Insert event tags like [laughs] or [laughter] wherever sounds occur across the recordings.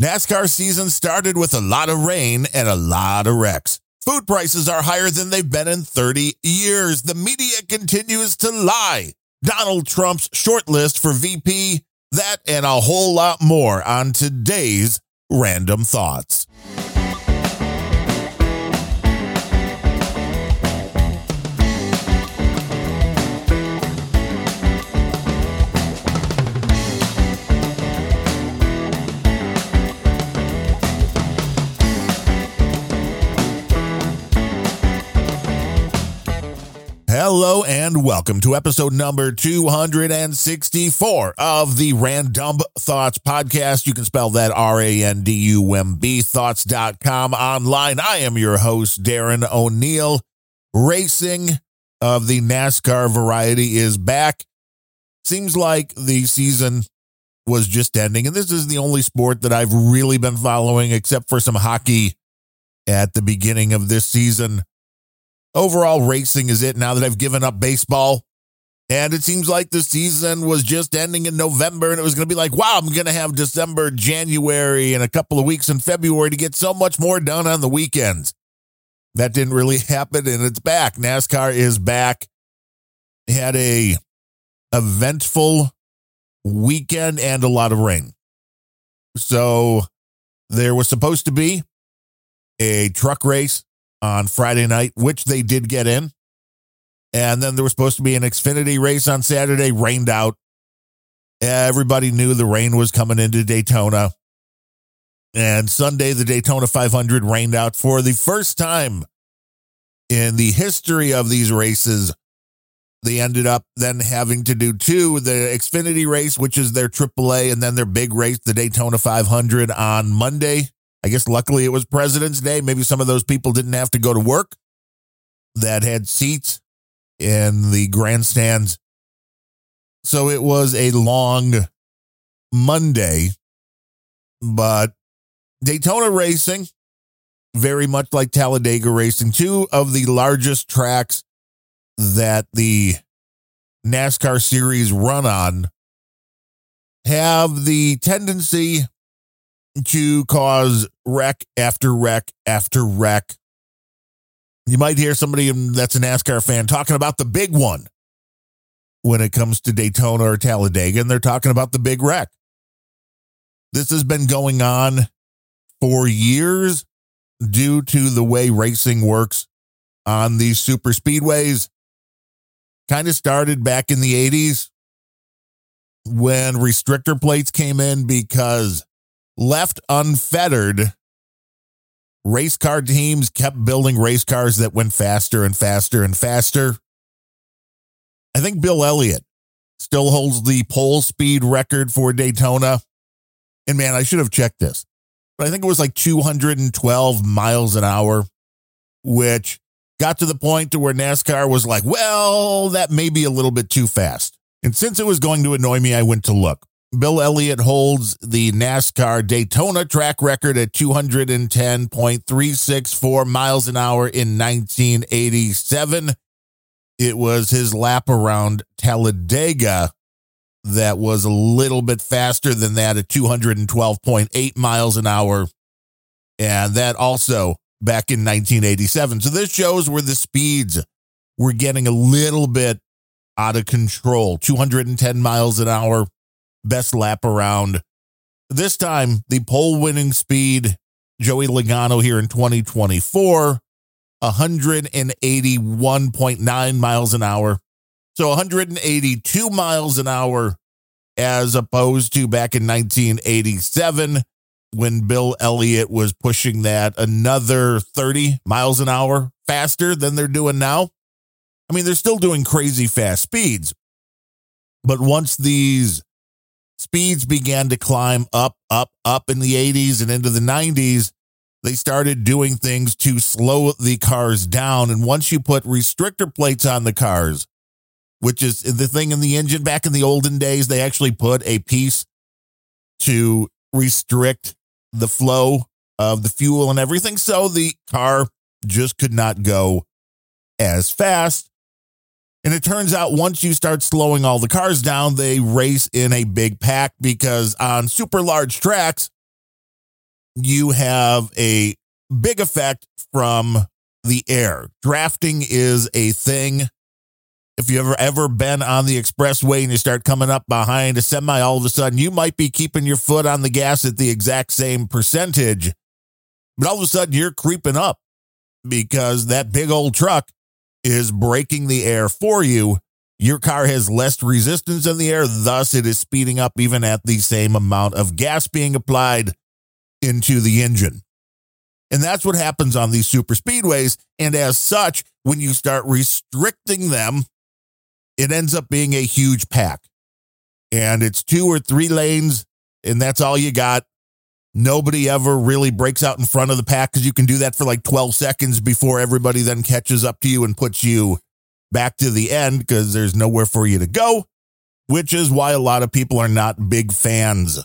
NASCAR season started with a lot of rain and a lot of wrecks. Food prices are higher than they've been in 30 years. The media continues to lie. Donald Trump's shortlist for VP, that and a whole lot more on today's Randumb Thoughts. Hello and welcome to episode number 264 of the Randumb Thoughts podcast. You can spell that R A N D U M B thoughts.com online. I am your host, Darren O'Neill. Racing of the NASCAR variety is back. Seems like the season was just ending, and this is the only sport that I've really been following, except for some hockey at the beginning of this season overall racing is it now that I've given up baseball. And it seems like the season was just ending in November, and it was going to be like, wow, I'm going to have December, January, and a couple of weeks in February to get so much more done on the weekends. That didn't really [laughs] happen, and it's back. NASCAR is back. Had a eventful weekend and a lot of rain. So there was supposed to be a truck race on Friday night, which they did get in. And then there was supposed to be an Xfinity race on Saturday, rained out. Everybody knew the rain was coming into Daytona. And Sunday, the Daytona 500 rained out for the first time in the history of these races. They ended up then having to do two the Xfinity race, which is their AAA, and then their big race, the Daytona 500 on Monday. I guess luckily it was President's Day. Maybe some of those people didn't have to go to work that had seats in the grandstands. So it was a long Monday, but Daytona racing, very much like Talladega racing, two of the largest tracks that the NASCAR series run on have the tendency to cause wreck after wreck after wreck. You might hear somebody that's a NASCAR fan talking about the big one when it comes to Daytona or Talladega, and they're talking about the big wreck. This has been going on for years due to the way racing works on these super speedways. Kind of started back in the 80s when restrictor plates came in because left unfettered, race car teams kept building race cars that went faster and faster and faster. I think Bill Elliott still holds the pole speed record for Daytona. And man, I should have checked this, but I think it was like 212 miles an hour, which got to the point to where NASCAR was like, well, that may be a little bit too fast. And since it was going to annoy me, I went to look. Bill Elliott holds the NASCAR Daytona track record at 210.364 miles an hour in 1987. It was his lap around Talladega that was a little bit faster than that at 212.8 miles an hour. And that also back in 1987. So this shows where the speeds were getting a little bit out of control 210 miles an hour best lap around. This time, the pole winning speed, Joey Logano here in 2024, 181.9 miles an hour. So 182 miles an hour as opposed to back in 1987 when Bill Elliott was pushing that another 30 miles an hour faster than they're doing now. I mean, they're still doing crazy fast speeds. But once these speeds began to climb up, up, up in the 80s and into the 90s, they started doing things to slow the cars down. And once you put restrictor plates on the cars, which is the thing in the engine back in the olden days, they actually put a piece to restrict the flow of the fuel and everything. So the car just could not go as fast. And it turns out once you start slowing all the cars down, they race in a big pack because on super large tracks, you have a big effect from the air. Drafting is a thing. If you ever ever been on the expressway and you start coming up behind a semi, all of a sudden you might be keeping your foot on the gas at the exact same percentage, but all of a sudden you're creeping up because that big old truck is breaking the air for you. Your car has less resistance in the air, thus, it is speeding up even at the same amount of gas being applied into the engine. And that's what happens on these super speedways. And as such, when you start restricting them, it ends up being a huge pack. And it's two or three lanes, and that's all you got. Nobody ever really breaks out in front of the pack because you can do that for like 12 seconds before everybody then catches up to you and puts you back to the end because there's nowhere for you to go, which is why a lot of people are not big fans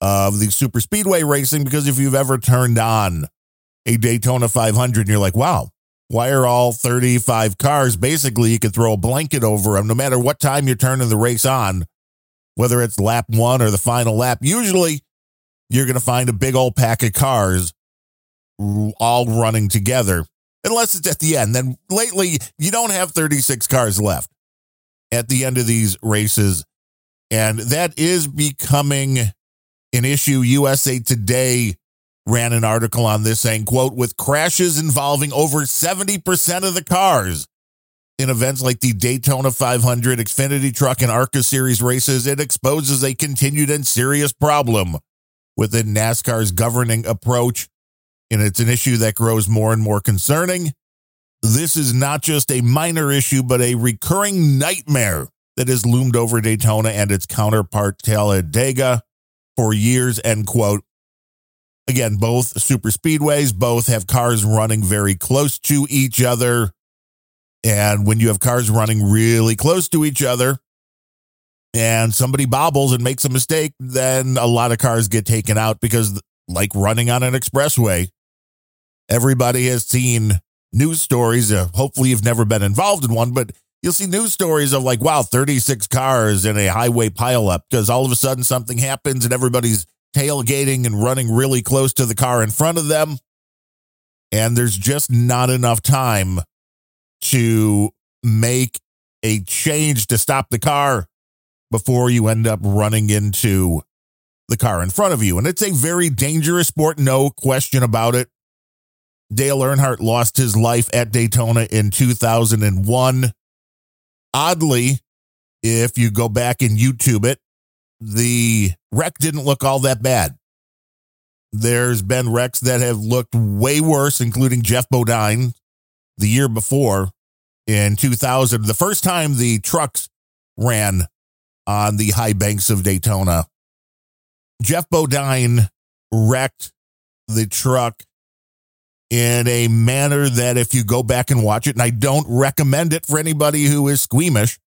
of the super speedway racing because if you've ever turned on a Daytona 500 and you're like, wow, why are all 35 cars basically you could throw a blanket over them no matter what time you're turning the race on, whether it's lap one or the final lap. Usually you're going to find a big old pack of cars all running together, unless it's at the end. Then lately, you don't have 36 cars left at the end of these races. And that is becoming an issue USA Today ran an article on this saying, quote, with crashes involving over 70% of the cars in events like the Daytona 500, Xfinity Truck, and ARCA Series races, it exposes a continued and serious problem within NASCAR's governing approach. And it's an issue that grows more and more concerning. This is not just a minor issue, but a recurring nightmare that has loomed over Daytona and its counterpart Talladega for years, end quote. Again, both super speedways, both have cars running very close to each other. And when you have cars running really close to each other and somebody bobbles and makes a mistake, then a lot of cars get taken out because, like running on an expressway, everybody has seen news stories. Uh, hopefully, you've never been involved in one, but you'll see news stories of like, wow, 36 cars in a highway pileup because all of a sudden something happens and everybody's tailgating and running really close to the car in front of them. And there's just not enough time to make a change to stop the car before you end up running into the car in front of you. And it's a very dangerous sport, no question about it. Dale Earnhardt lost his life at Daytona in 2001 Oddly, if you go back and YouTube it, the wreck didn't look all that bad. There's been wrecks that have looked way worse, including Geoff Bodine the year before in 2000, the first time the trucks ran on the high banks of Daytona. Geoff Bodine wrecked the truck in a manner that if you go back and watch it, and I don't recommend it for anybody who is squeamish,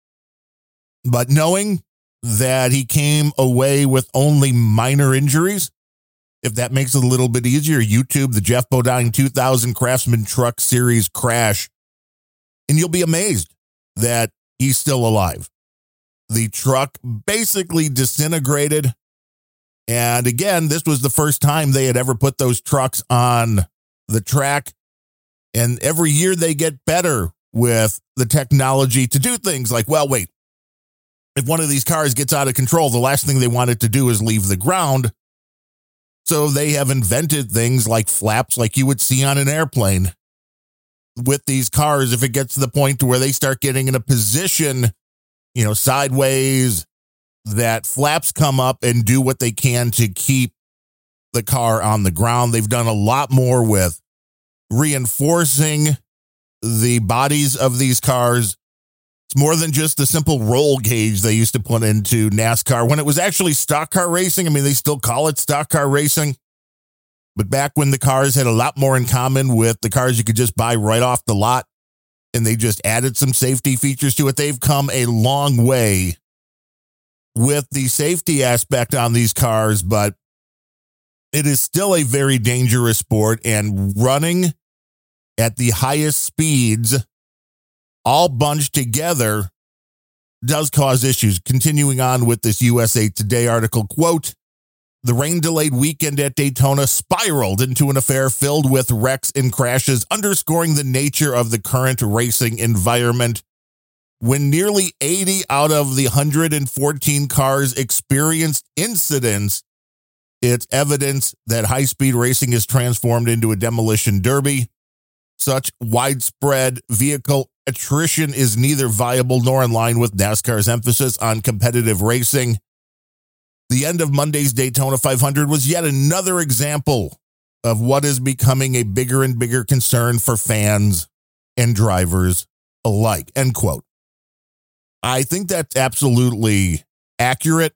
but knowing that he came away with only minor injuries, if that makes it a little bit easier, YouTube the Geoff Bodine 2000 Craftsman Truck Series crash, and you'll be amazed that he's still alive. The truck basically disintegrated. And again, this was the first time they had ever put those trucks on the track. And every year they get better with the technology to do things like, well, wait, if one of these cars gets out of control, the last thing they want it to do is leave the ground. So they have invented things like flaps like you would see on an airplane with these cars if it gets to the point where they start getting in a position, you know, sideways that flaps come up and do what they can to keep the car on the ground. They've done a lot more with reinforcing the bodies of these cars. It's more than just the simple roll cage they used to put into NASCAR when it was actually stock car racing. I mean, they still call it stock car racing. But back when the cars had a lot more in common with the cars you could just buy right off the lot, and they just added some safety features to it, they've come a long way with the safety aspect on these cars. But it is still a very dangerous sport and running at the highest speeds all bunched together does cause issues continuing on with this usa today article quote the rain delayed weekend at Daytona spiraled into an affair filled with wrecks and crashes, underscoring the nature of the current racing environment. When nearly 80 out of the 114 cars experienced incidents, it's evidence that high speed racing is transformed into a demolition derby. Such widespread vehicle attrition is neither viable nor in line with NASCAR's emphasis on competitive racing. The end of Monday's Daytona 500 was yet another example of what is becoming a bigger and bigger concern for fans and drivers alike. End quote. I think that's absolutely accurate.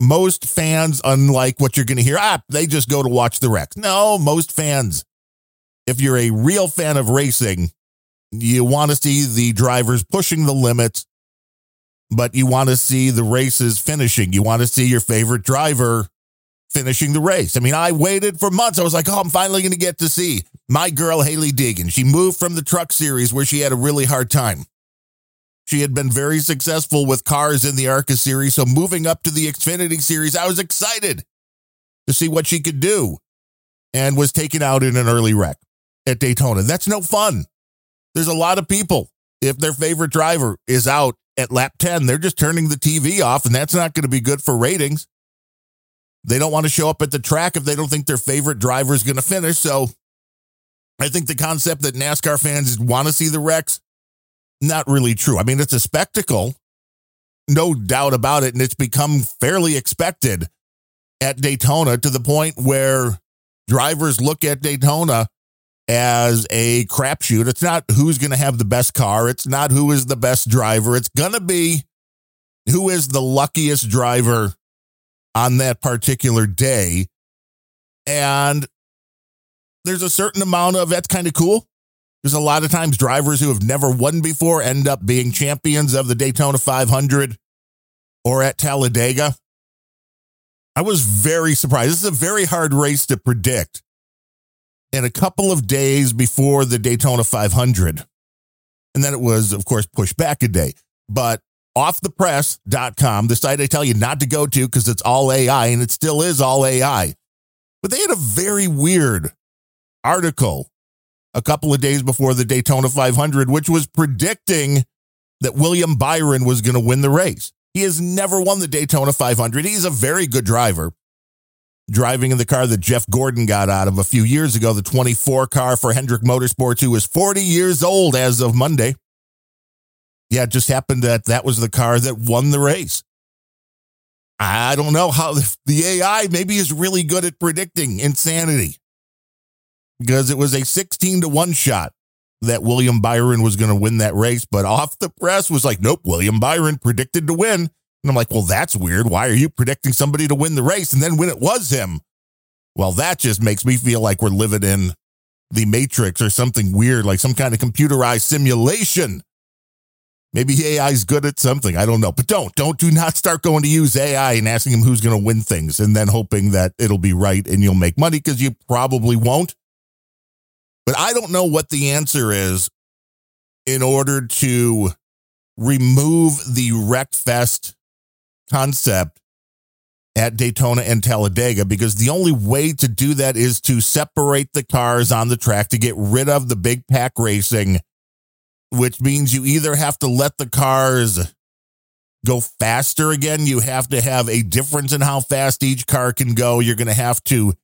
Most fans, unlike what you're going to hear, ah, they just go to watch the wrecks. No, most fans, if you're a real fan of racing, you want to see the drivers pushing the limits but you want to see the races finishing. You want to see your favorite driver finishing the race. I mean, I waited for months. I was like, oh, I'm finally going to get to see my girl, Hailie Deegan. She moved from the truck series where she had a really hard time. She had been very successful with cars in the ARCA series. So moving up to the Xfinity series, I was excited to see what she could do and was taken out in an early wreck at Daytona. That's no fun. There's a lot of people, if their favorite driver is out at lap 10, they're just turning the TV off, and that's not going to be good for ratings. They don't want to show up at the track if they don't think their favorite driver is going to finish. So I think the concept that NASCAR fans want to see the wrecks, not really true. I mean, it's a spectacle, no doubt about it. And it's become fairly expected at Daytona to the point where drivers look at Daytona as a crapshoot. It's not who's going to have the best car. It's not who is the best driver. It's going to be who is the luckiest driver on that particular day. And there's a certain amount of that's kind of cool. There's a lot of times drivers who have never won before end up being champions of the Daytona 500 or at Talladega. I was very surprised. This is a very hard race to predict and a couple of days before the Daytona 500. And then it was, of course, pushed back a day. But offthepress.com, the site I tell you not to go to because it's all AI and it still is all AI. But they had a very weird article a couple of days before the Daytona 500, which was predicting that William Byron was going to win the race. He has never won the Daytona 500. He's a very good driver driving in the car that Jeff Gordon got out of a few years ago, the 24 car for Hendrick Motorsports, who was 40 years old as of Monday. Yeah, it just happened that that was the car that won the race. I don't know how the AI maybe is really good at predicting insanity because it was a 16 to 1 shot that William Byron was going to win that race, but off the press was like, nope, William Byron predicted to win. And I'm like, well, that's weird. Why are you predicting somebody to win the race? And then when it was him, well, that just makes me feel like we're living in the Matrix or something weird, like some kind of computerized simulation. Maybe AI is good at something. I don't know. But don't, don't, do not start going to use AI and asking him who's going to win things and then hoping that it'll be right and you'll make money because you probably won't. But I don't know what the answer is in order to remove the Wreckfest concept at Daytona and Talladega because the only way to do that is to separate the cars on the track to get rid of the big pack racing, which means you either have to let the cars go faster again, you have to have a difference in how fast each car can go. You're going to have to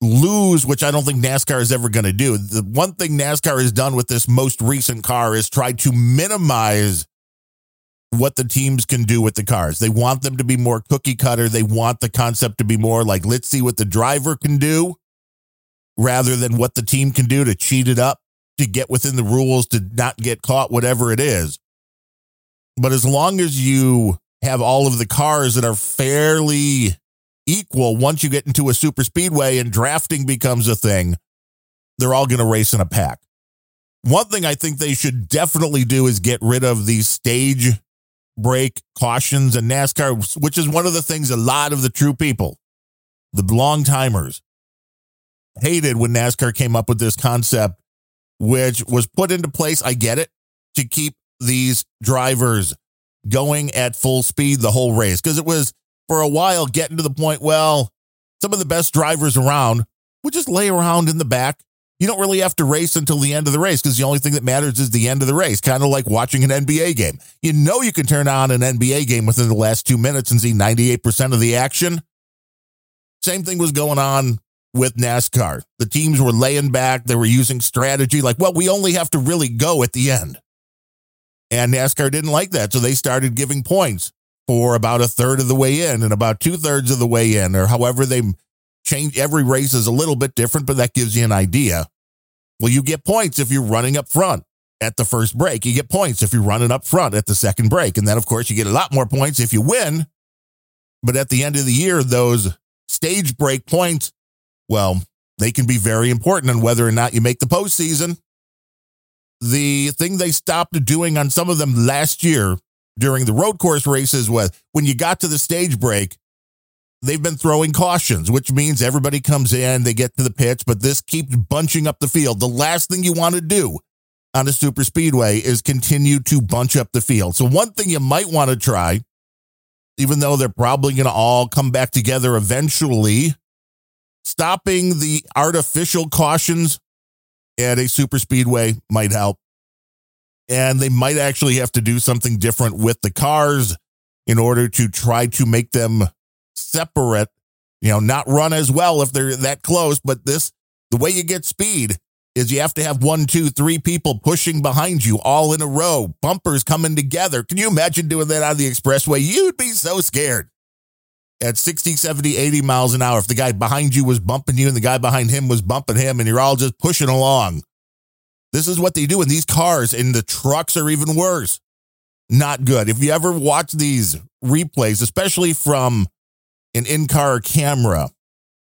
lose, which I don't think NASCAR is ever going to do. The one thing NASCAR has done with this most recent car is try to minimize what the teams can do with the cars. They want them to be more cookie cutter. They want the concept to be more like, let's see what the driver can do rather than what the team can do to cheat it up, to get within the rules, to not get caught, whatever it is. But as long as you have all of the cars that are fairly equal, once you get into a super speedway and drafting becomes a thing, they're all going to race in a pack. One thing I think they should definitely do is get rid of the stage break cautions and NASCAR, which is one of the things a lot of the true people, the long timers, hated when NASCAR came up with this concept, which was put into place. I get it to keep these drivers going at full speed the whole race because it was for a while getting to the point, well, some of the best drivers around would just lay around in the back. You don't really have to race until the end of the race because the only thing that matters is the end of the race, kind of like watching an NBA game. You know, you can turn on an NBA game within the last two minutes and see 98% of the action. Same thing was going on with NASCAR. The teams were laying back, they were using strategy like, well, we only have to really go at the end. And NASCAR didn't like that. So they started giving points for about a third of the way in and about two thirds of the way in, or however they change. Every race is a little bit different, but that gives you an idea. Well, you get points if you're running up front at the first break. You get points if you're running up front at the second break. And then, of course, you get a lot more points if you win. But at the end of the year, those stage break points, well, they can be very important on whether or not you make the postseason. The thing they stopped doing on some of them last year during the road course races was when you got to the stage break, they've been throwing cautions, which means everybody comes in, they get to the pitch, but this keeps bunching up the field. The last thing you want to do on a super speedway is continue to bunch up the field. So, one thing you might want to try, even though they're probably going to all come back together eventually, stopping the artificial cautions at a super speedway might help. And they might actually have to do something different with the cars in order to try to make them separate, you know, not run as well if they're that close. But this, the way you get speed is you have to have one, two, three people pushing behind you all in a row, bumpers coming together. Can you imagine doing that on the expressway? You'd be so scared at 60, 70, 80 miles an hour. If the guy behind you was bumping you and the guy behind him was bumping him and you're all just pushing along. This is what they do in these cars, and the trucks are even worse. Not good. If you ever watch these replays, especially from an in car camera,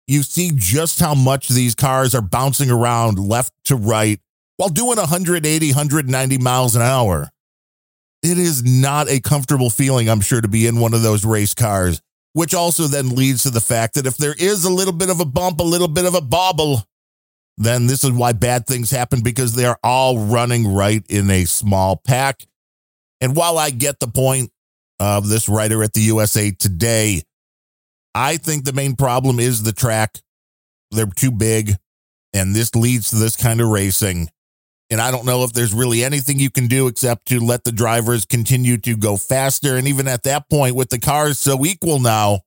you see just how much these cars are bouncing around left to right while doing 180, 190 miles an hour. It is not a comfortable feeling, I'm sure, to be in one of those race cars, which also then leads to the fact that if there is a little bit of a bump, a little bit of a bobble, then this is why bad things happen because they are all running right in a small pack. And while I get the point of this writer at the USA Today, I think the main problem is the track. They're too big, and this leads to this kind of racing. And I don't know if there's really anything you can do except to let the drivers continue to go faster. And even at that point, with the cars so equal now,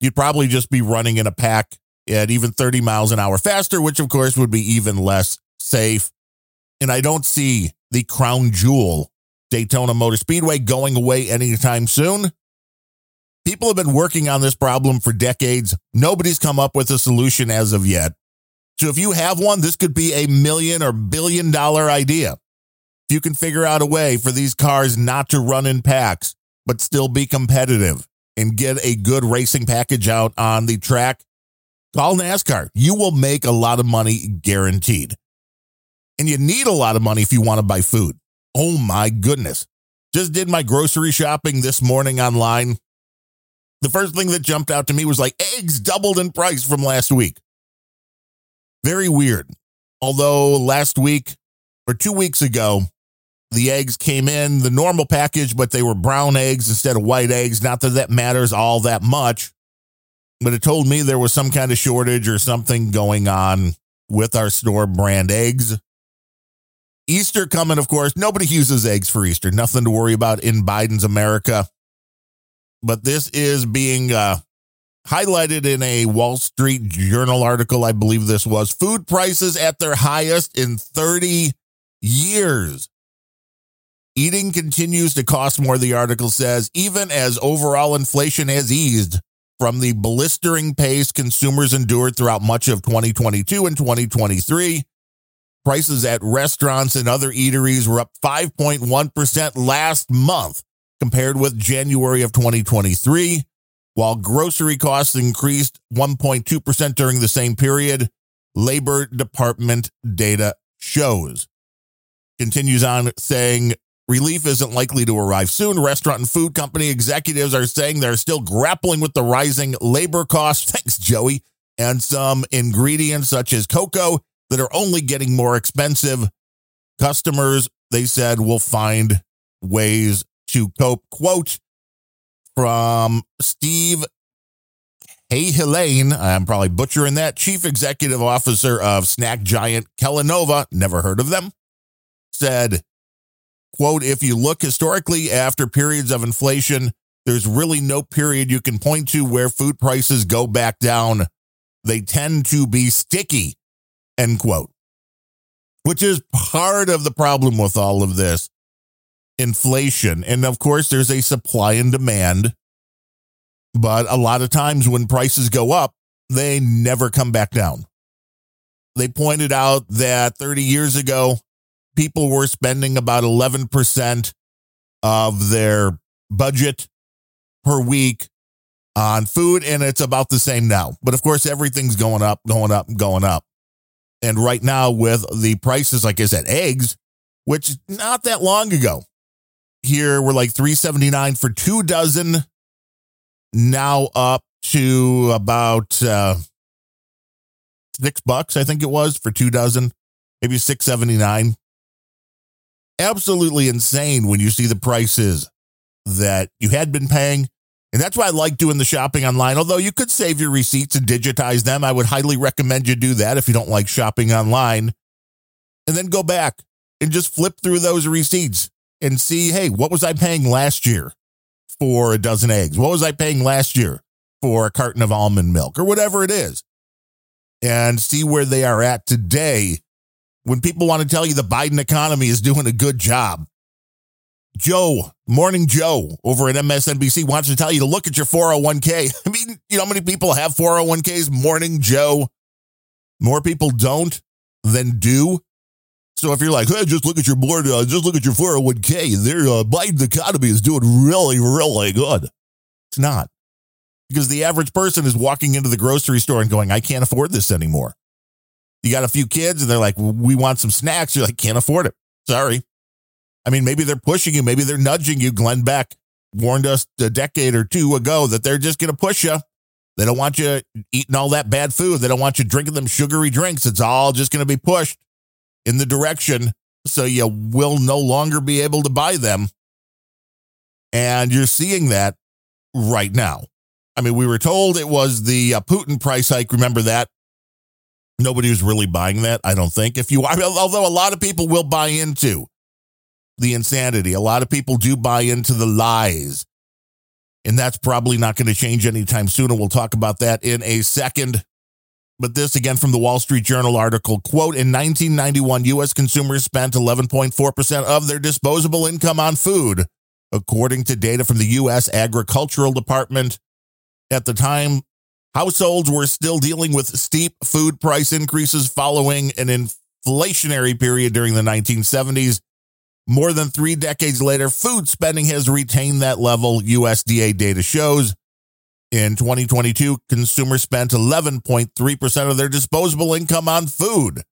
you'd probably just be running in a pack at even 30 miles an hour faster, which of course would be even less safe. And I don't see the crown jewel Daytona Motor Speedway going away anytime soon. People have been working on this problem for decades. Nobody's come up with a solution as of yet. So if you have one, this could be a million or billion dollar idea. If you can figure out a way for these cars not to run in packs, but still be competitive and get a good racing package out on the track, call NASCAR. You will make a lot of money guaranteed. And you need a lot of money if you want to buy food. Oh my goodness. Just did my grocery shopping this morning online the first thing that jumped out to me was like eggs doubled in price from last week. Very weird. Although last week or two weeks ago, the eggs came in the normal package, but they were brown eggs instead of white eggs. Not that that matters all that much, but it told me there was some kind of shortage or something going on with our store brand eggs. Easter coming, of course. Nobody uses eggs for Easter. Nothing to worry about in Biden's America but this is being uh, highlighted in a Wall Street Journal article. I believe this was food prices at their highest in 30 years. Eating continues to cost more, the article says, even as overall inflation has eased from the blistering pace consumers endured throughout much of 2022 and 2023. Prices at restaurants and other eateries were up 5.1% last month compared with January of 2023, while grocery costs increased 1.2% during the same period, Labor Department data shows. Continues on saying relief isn't likely to arrive soon. Restaurant and food company executives are saying they're still grappling with the rising labor costs. [laughs] Thanks, Joey. And some ingredients such as cocoa that are only getting more expensive. Customers, they said, will find ways to cope. Quote, from Steve Cahillane, I'm probably butchering that, Chief Executive Officer of snack giant Kellanova, never heard of them, said, quote, if you look historically after periods of inflation, there's really no period you can point to where food prices go back down. They tend to be sticky, end quote. Which is part of the problem with all of this inflation. And of course, there's a supply and demand but a lot of times when prices go up, they never come back down. They pointed out that 30 years ago, people were spending about 11% of their budget per week on food, and it's about the same now. But of course, everything's going up, going up, going up. And right now, with the prices, like I said, eggs, which not that long ago, here we're like 379 for two dozen now up to about uh, six bucks, I think it was, for two dozen, maybe six seventy nine. Absolutely insane when you see the prices that you had been paying. And that's why I like doing the shopping online. Although you could save your receipts and digitize them, I would highly recommend you do that if you don't like shopping online. And then go back and just flip through those receipts and see, hey, what was I paying last year? for a dozen eggs? What was I paying last year for a carton of almond milk or whatever it is? And see where they are at today when people want to tell you the Biden economy is doing a good job. Joe, Morning Joe over at MSNBC wants to tell you to look at your 401k. [laughs] I mean, you know how many people have 401ks? Morning Joe. More people don't than do. So if you're like, hey, just look at your board, uh, just look at your 401k, their uh, Biden economy is doing really, really good. It's not. Because the average person is walking into the grocery store and going, I can't afford this anymore. You got a few kids and they're like, we want some snacks. You're like, can't afford it. Sorry. I mean, maybe they're pushing you, maybe they're nudging you. Glenn Beck warned us a decade or two ago that they're just going to push you. They don't want you eating all that bad food. They don't want you drinking them sugary drinks. It's all just going to be pushed in the direction so you will no longer be able to buy them. And you're seeing that right now. I mean, we were told it was the uh, Putin price hike. Remember that? Nobody was really buying that, I don't think. If you, although a lot of people will buy into the insanity, a lot of people do buy into the lies. And that's probably not going to change anytime soon. And we'll talk about that in a second. But this again from the Wall Street Journal article quote In 1991, U.S. consumers spent 11.4% of their disposable income on food, according to data from the U.S. Agricultural Department. At the time, households were still dealing with steep food price increases following an inflationary period during the 1970s. More than three decades later, food spending has retained that level, USDA data shows. In 2022, consumers spent 11.3% of their disposable income on food.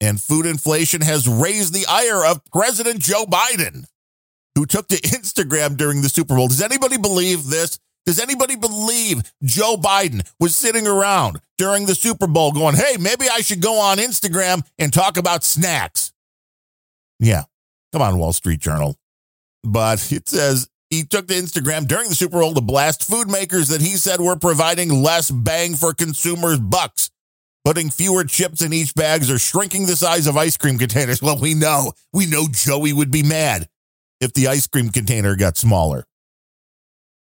And food inflation has raised the ire of President Joe Biden, who took to Instagram during the Super Bowl. Does anybody believe this? Does anybody believe Joe Biden was sitting around during the Super Bowl going, hey, maybe I should go on Instagram and talk about snacks? Yeah, come on, Wall Street Journal. But it says he took to Instagram during the Super Bowl to blast food makers that he said were providing less bang for consumers' bucks, putting fewer chips in each bags or shrinking the size of ice cream containers. [laughs] Well, we know, we know Joey would be mad if the ice cream container got smaller.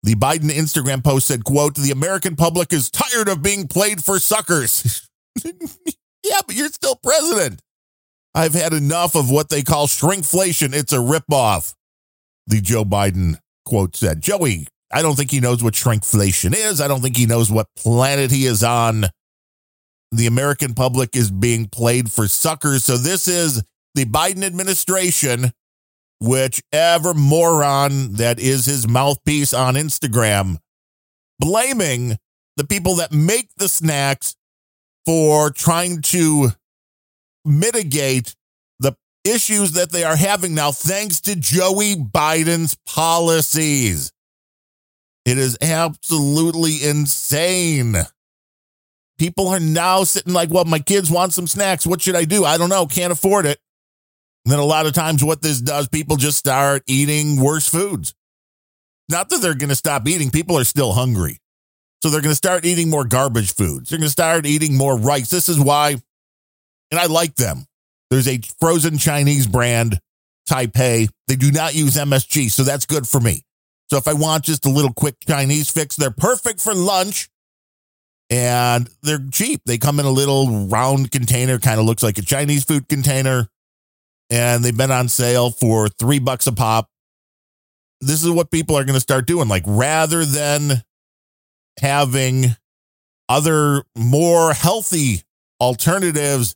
The Biden Instagram post said, quote, the American public is tired of being played for suckers. [laughs] yeah, but you're still president. I've had enough of what they call shrinkflation. It's a ripoff. The Joe Biden quote said. Joey, I don't think he knows what shrinkflation is. I don't think he knows what planet he is on. The American public is being played for suckers. So this is the Biden administration, whichever moron that is his mouthpiece on Instagram, blaming the people that make the snacks for trying to mitigate issues that they are having now thanks to Joey Biden's policies. It is absolutely insane. People are now sitting like, well, my kids want some snacks. What should I do? I don't know. Can't afford it. And then a lot of times, what this does, people just start eating worse foods. not that they're going to stop eating, people are still hungry. So they're going to start eating more garbage foods. They're going to start eating more rice. This is why, and I like them. There's a frozen Chinese brand, Tai Pei. They do not use MSG, so that's good for me. So if I want just a little quick Chinese fix, they're perfect for lunch and they're cheap. They come in a little round container, kind of looks like a Chinese food container, and they've been on sale for three bucks a pop. This is what people are going to start doing. Like rather than having other more healthy alternatives,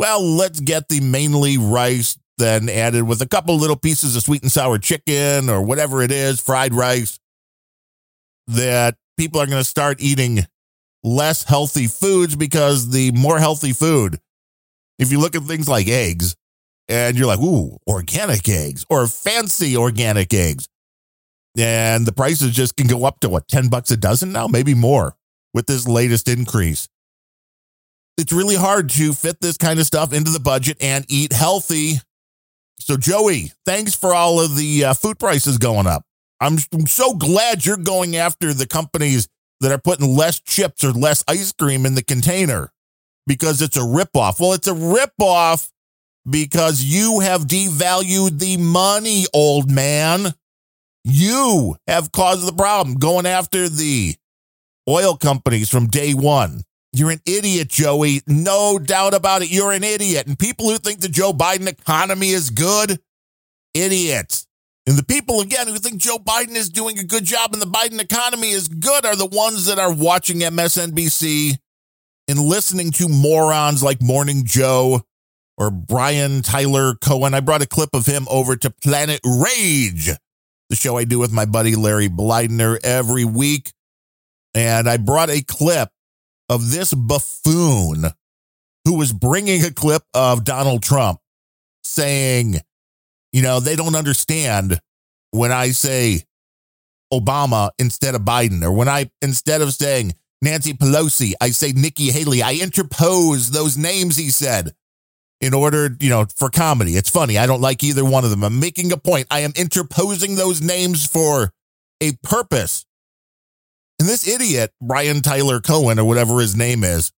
well, let's get the mainly rice, then added with a couple little pieces of sweet and sour chicken or whatever it is, fried rice, that people are going to start eating less healthy foods because the more healthy food, if you look at things like eggs and you're like, ooh, organic eggs or fancy organic eggs, and the prices just can go up to what, 10 bucks a dozen now, maybe more with this latest increase. It's really hard to fit this kind of stuff into the budget and eat healthy. So, Joey, thanks for all of the uh, food prices going up. I'm so glad you're going after the companies that are putting less chips or less ice cream in the container because it's a ripoff. Well, it's a ripoff because you have devalued the money, old man. You have caused the problem going after the oil companies from day one. You're an idiot, Joey. No doubt about it. You're an idiot. And people who think the Joe Biden economy is good, idiots. And the people, again, who think Joe Biden is doing a good job and the Biden economy is good are the ones that are watching MSNBC and listening to morons like Morning Joe or Brian Tyler Cohen. I brought a clip of him over to Planet Rage, the show I do with my buddy Larry Bleidner every week. And I brought a clip of this buffoon who was bringing a clip of Donald Trump saying, you know, they don't understand when I say Obama instead of Biden, or when I, instead of saying Nancy Pelosi, I say Nikki Haley. I interpose those names he said in order, you know, for comedy. It's funny. I don't like either one of them. I'm making a point. I am interposing those names for a purpose. And this idiot, Brian Tyler Cohen, or whatever his name is,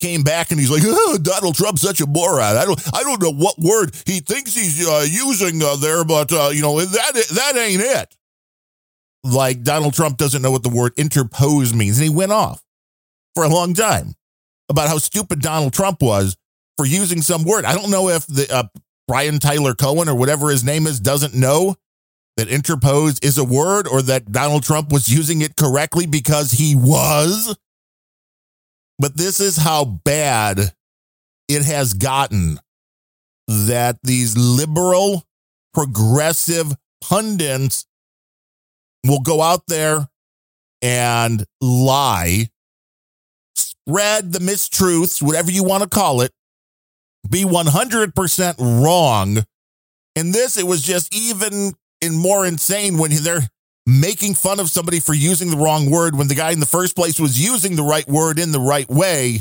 came back and he's like, oh, Donald Trump's such a moron. I don't, I don't know what word he thinks he's uh, using uh, there, but uh, you know that that ain't it. Like Donald Trump doesn't know what the word interpose means, and he went off for a long time about how stupid Donald Trump was for using some word. I don't know if the uh, Brian Tyler Cohen or whatever his name is doesn't know that interpose is a word or that Donald Trump was using it correctly because he was. But this is how bad it has gotten that these liberal, progressive pundits will go out there and lie, spread the mistruths, whatever you want to call it, be 100% wrong. In this, it was just even in more insane when they're making fun of somebody for using the wrong word when the guy in the first place was using the right word in the right way.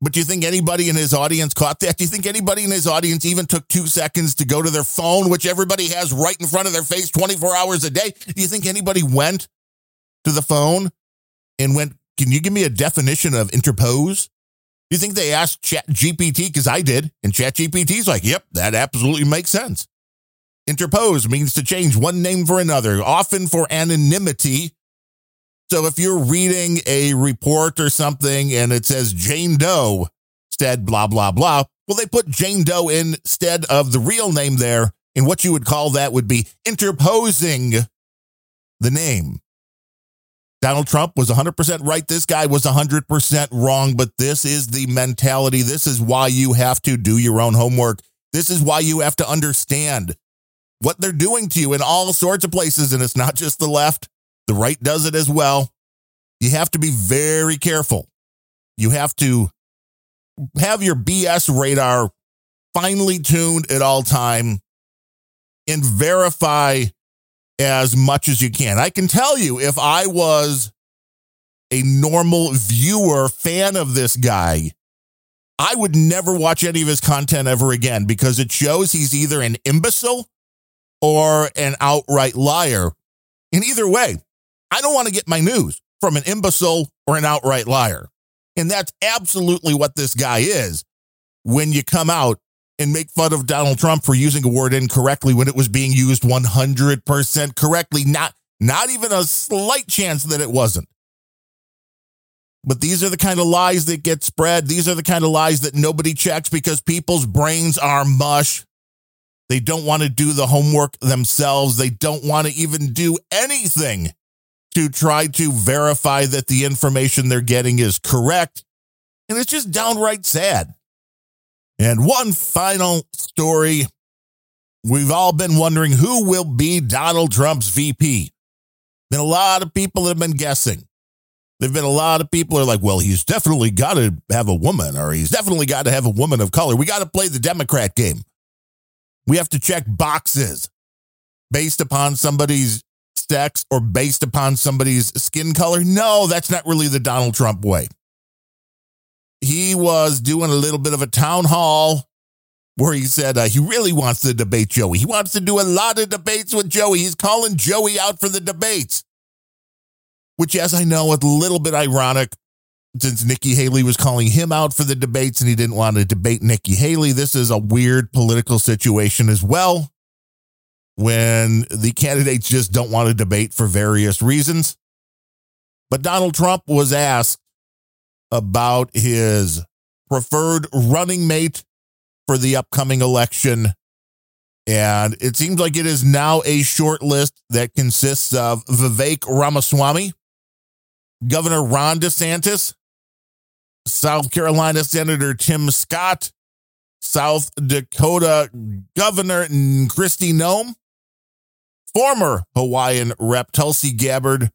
But do you think anybody in his audience caught that? Do you think anybody in his audience even took two seconds to go to their phone, which everybody has right in front of their face 24 hours a day? Do you think anybody went to the phone and went, Can you give me a definition of interpose? Do you think they asked Chat GPT? Because I did. And Chat GPT's like, Yep, that absolutely makes sense. Interpose means to change one name for another, often for anonymity. So if you're reading a report or something and it says Jane Doe instead, blah, blah, blah, well, they put Jane Doe instead of the real name there. And what you would call that would be interposing the name. Donald Trump was 100% right. This guy was 100% wrong. But this is the mentality. This is why you have to do your own homework. This is why you have to understand what they're doing to you in all sorts of places. And it's not just the left, the right does it as well. You have to be very careful. You have to have your BS radar finely tuned at all time and verify as much as you can. I can tell you if I was a normal viewer fan of this guy, I would never watch any of his content ever again because it shows he's either an imbecile or an outright liar. In either way, I don't want to get my news from an imbecile or an outright liar. And that's absolutely what this guy is when you come out and make fun of Donald Trump for using a word incorrectly when it was being used 100% correctly, not not even a slight chance that it wasn't. But these are the kind of lies that get spread. These are the kind of lies that nobody checks because people's brains are mush. They don't want to do the homework themselves. They don't want to even do anything to try to verify that the information they're getting is correct. And it's just downright sad. And one final story. We've all been wondering who will be Donald Trump's VP. Been a lot of people have been guessing. There've been a lot of people are like, well, he's definitely got to have a woman, or he's definitely got to have a woman of color. We got to play the Democrat game. We have to check boxes based upon somebody's sex or based upon somebody's skin color. No, that's not really the Donald Trump way. He was doing a little bit of a town hall where he said uh, he really wants to debate Joey. He wants to do a lot of debates with Joey. He's calling Joey out for the debates, which, as I know, is a little bit ironic since Nikki Haley was calling him out for the debates and he didn't want to debate Nikki Haley. This is a weird political situation as well when the candidates just don't want to debate for various reasons. But Donald Trump was asked about his preferred running mate for the upcoming election. And it seems like it is now a short list that consists of Vivek Ramaswamy, Governor Ron DeSantis, South Carolina Senator Tim Scott, South Dakota Governor Kristi Noem, former Hawaiian Rep Tulsi Gabbard,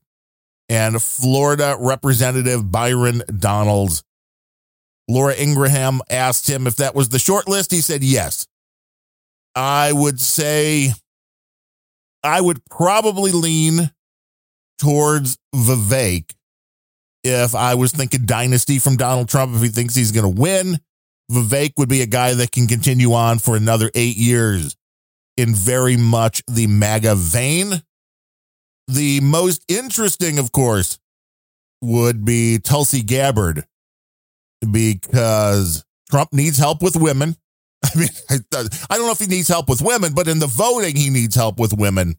and Florida Representative Byron Donalds. Laura Ingraham asked him if that was the short list. He said yes. I would say I would probably lean towards Vivek if I was thinking dynasty from Donald Trump. If he thinks he's going to win, Vivek would be a guy that can continue on for another eight years in very much the MAGA vein. The most interesting, of course, would be Tulsi Gabbard because Trump needs help with women. [laughs] I mean, I, don't know if he needs help with women, but in the voting, he needs help with women.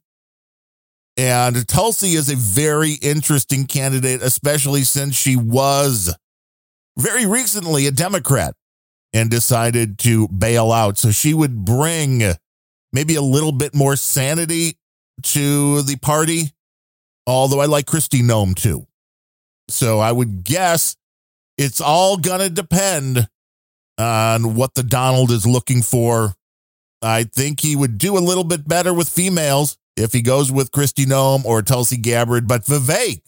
And Tulsi is a very interesting candidate, especially since she was very recently a Democrat and decided to bail out. So she would bring maybe a little bit more sanity to the party. Although I like Kristi Noem too. So I would guess it's all going to depend on what the Donald is looking for. I think he would do a little bit better with females if he goes with Kristi Noem or Tulsi Gabbard, but Vivek,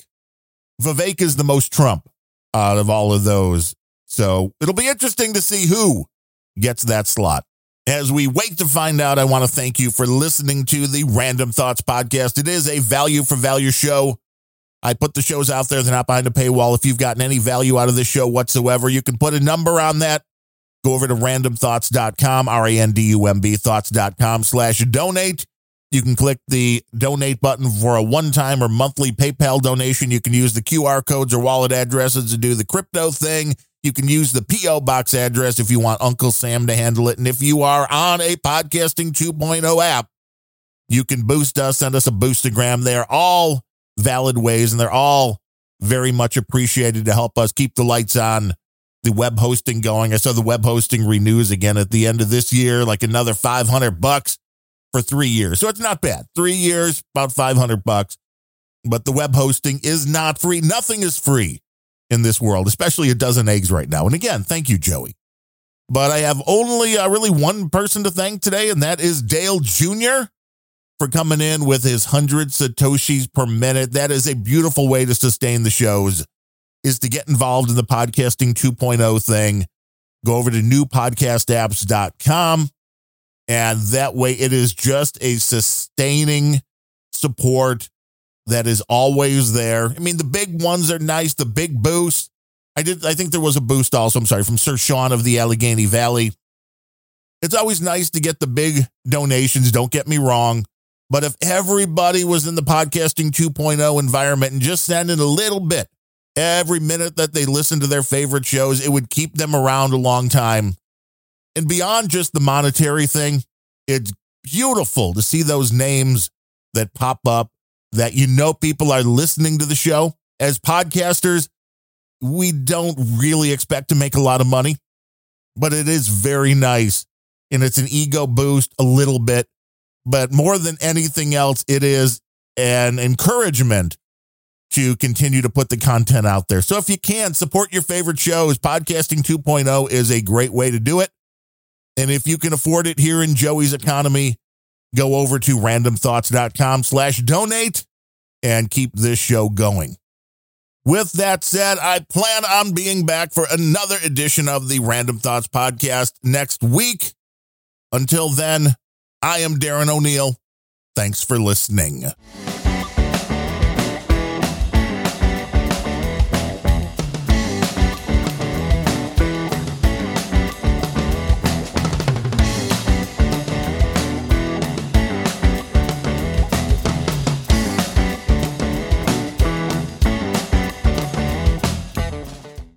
Vivek is the most Trump out of all of those. So it'll be interesting to see who gets that slot. As we wait to find out, I want to thank you for listening to the Randumb Thoughts podcast. It is a value for value show. I put the shows out there. They're not behind a paywall. If you've gotten any value out of this show whatsoever, you can put a number on that. Go over to randumbthoughts.com, R A N D U M B thoughts.com slash donate. You can click the donate button for a one time or monthly PayPal donation. You can use the QR codes or wallet addresses to do the crypto thing. You can use the P.O. box address if you want Uncle Sam to handle it. And if you are on a podcasting 2.0 app, you can boost us, send us a boostagram. They're all valid ways, and they're all very much appreciated to help us keep the lights on, the web hosting going. I saw the web hosting renews again at the end of this year, like another 500 bucks for three years. So it's not bad. Three years, about 500 bucks. But the web hosting is not free. Nothing is free in this world, especially a dozen eggs right now. And again, thank you, Joey. But I have only uh, really one person to thank today, and that is Dale Jr for coming in with his 100 Satoshis per minute. That is a beautiful way to sustain the shows, is to get involved in the podcasting 2.0 thing. Go over to newpodcastapps.com. And that way it is just a sustaining support that is always there. I mean, the big ones are nice, the big boost. I did I think there was a boost also, I'm sorry, from Sir Sean of the Allegheny Valley. It's always nice to get the big donations, don't get me wrong But if everybody was in the podcasting 2.0 environment and just send in a little bit every minute that they listen to their favorite shows, it would keep them around a long time. And beyond just the monetary thing, it's beautiful to see those names that pop up that you know people are listening to the show. As podcasters, we don't really expect to make a lot of money, but it is very nice. And it's an ego boost a little bit. But more than anything else, it is an encouragement to continue to put the content out there. So if you can support your favorite shows, Podcasting 2.0 is a great way to do it. And if you can afford it here in Joey's economy, go over to randumbthoughts.com slash donate and keep this show going. With that said, I plan on being back for another edition of the Randumb Thoughts podcast next week. Until then, I am Darren O'Neill. Thanks for listening.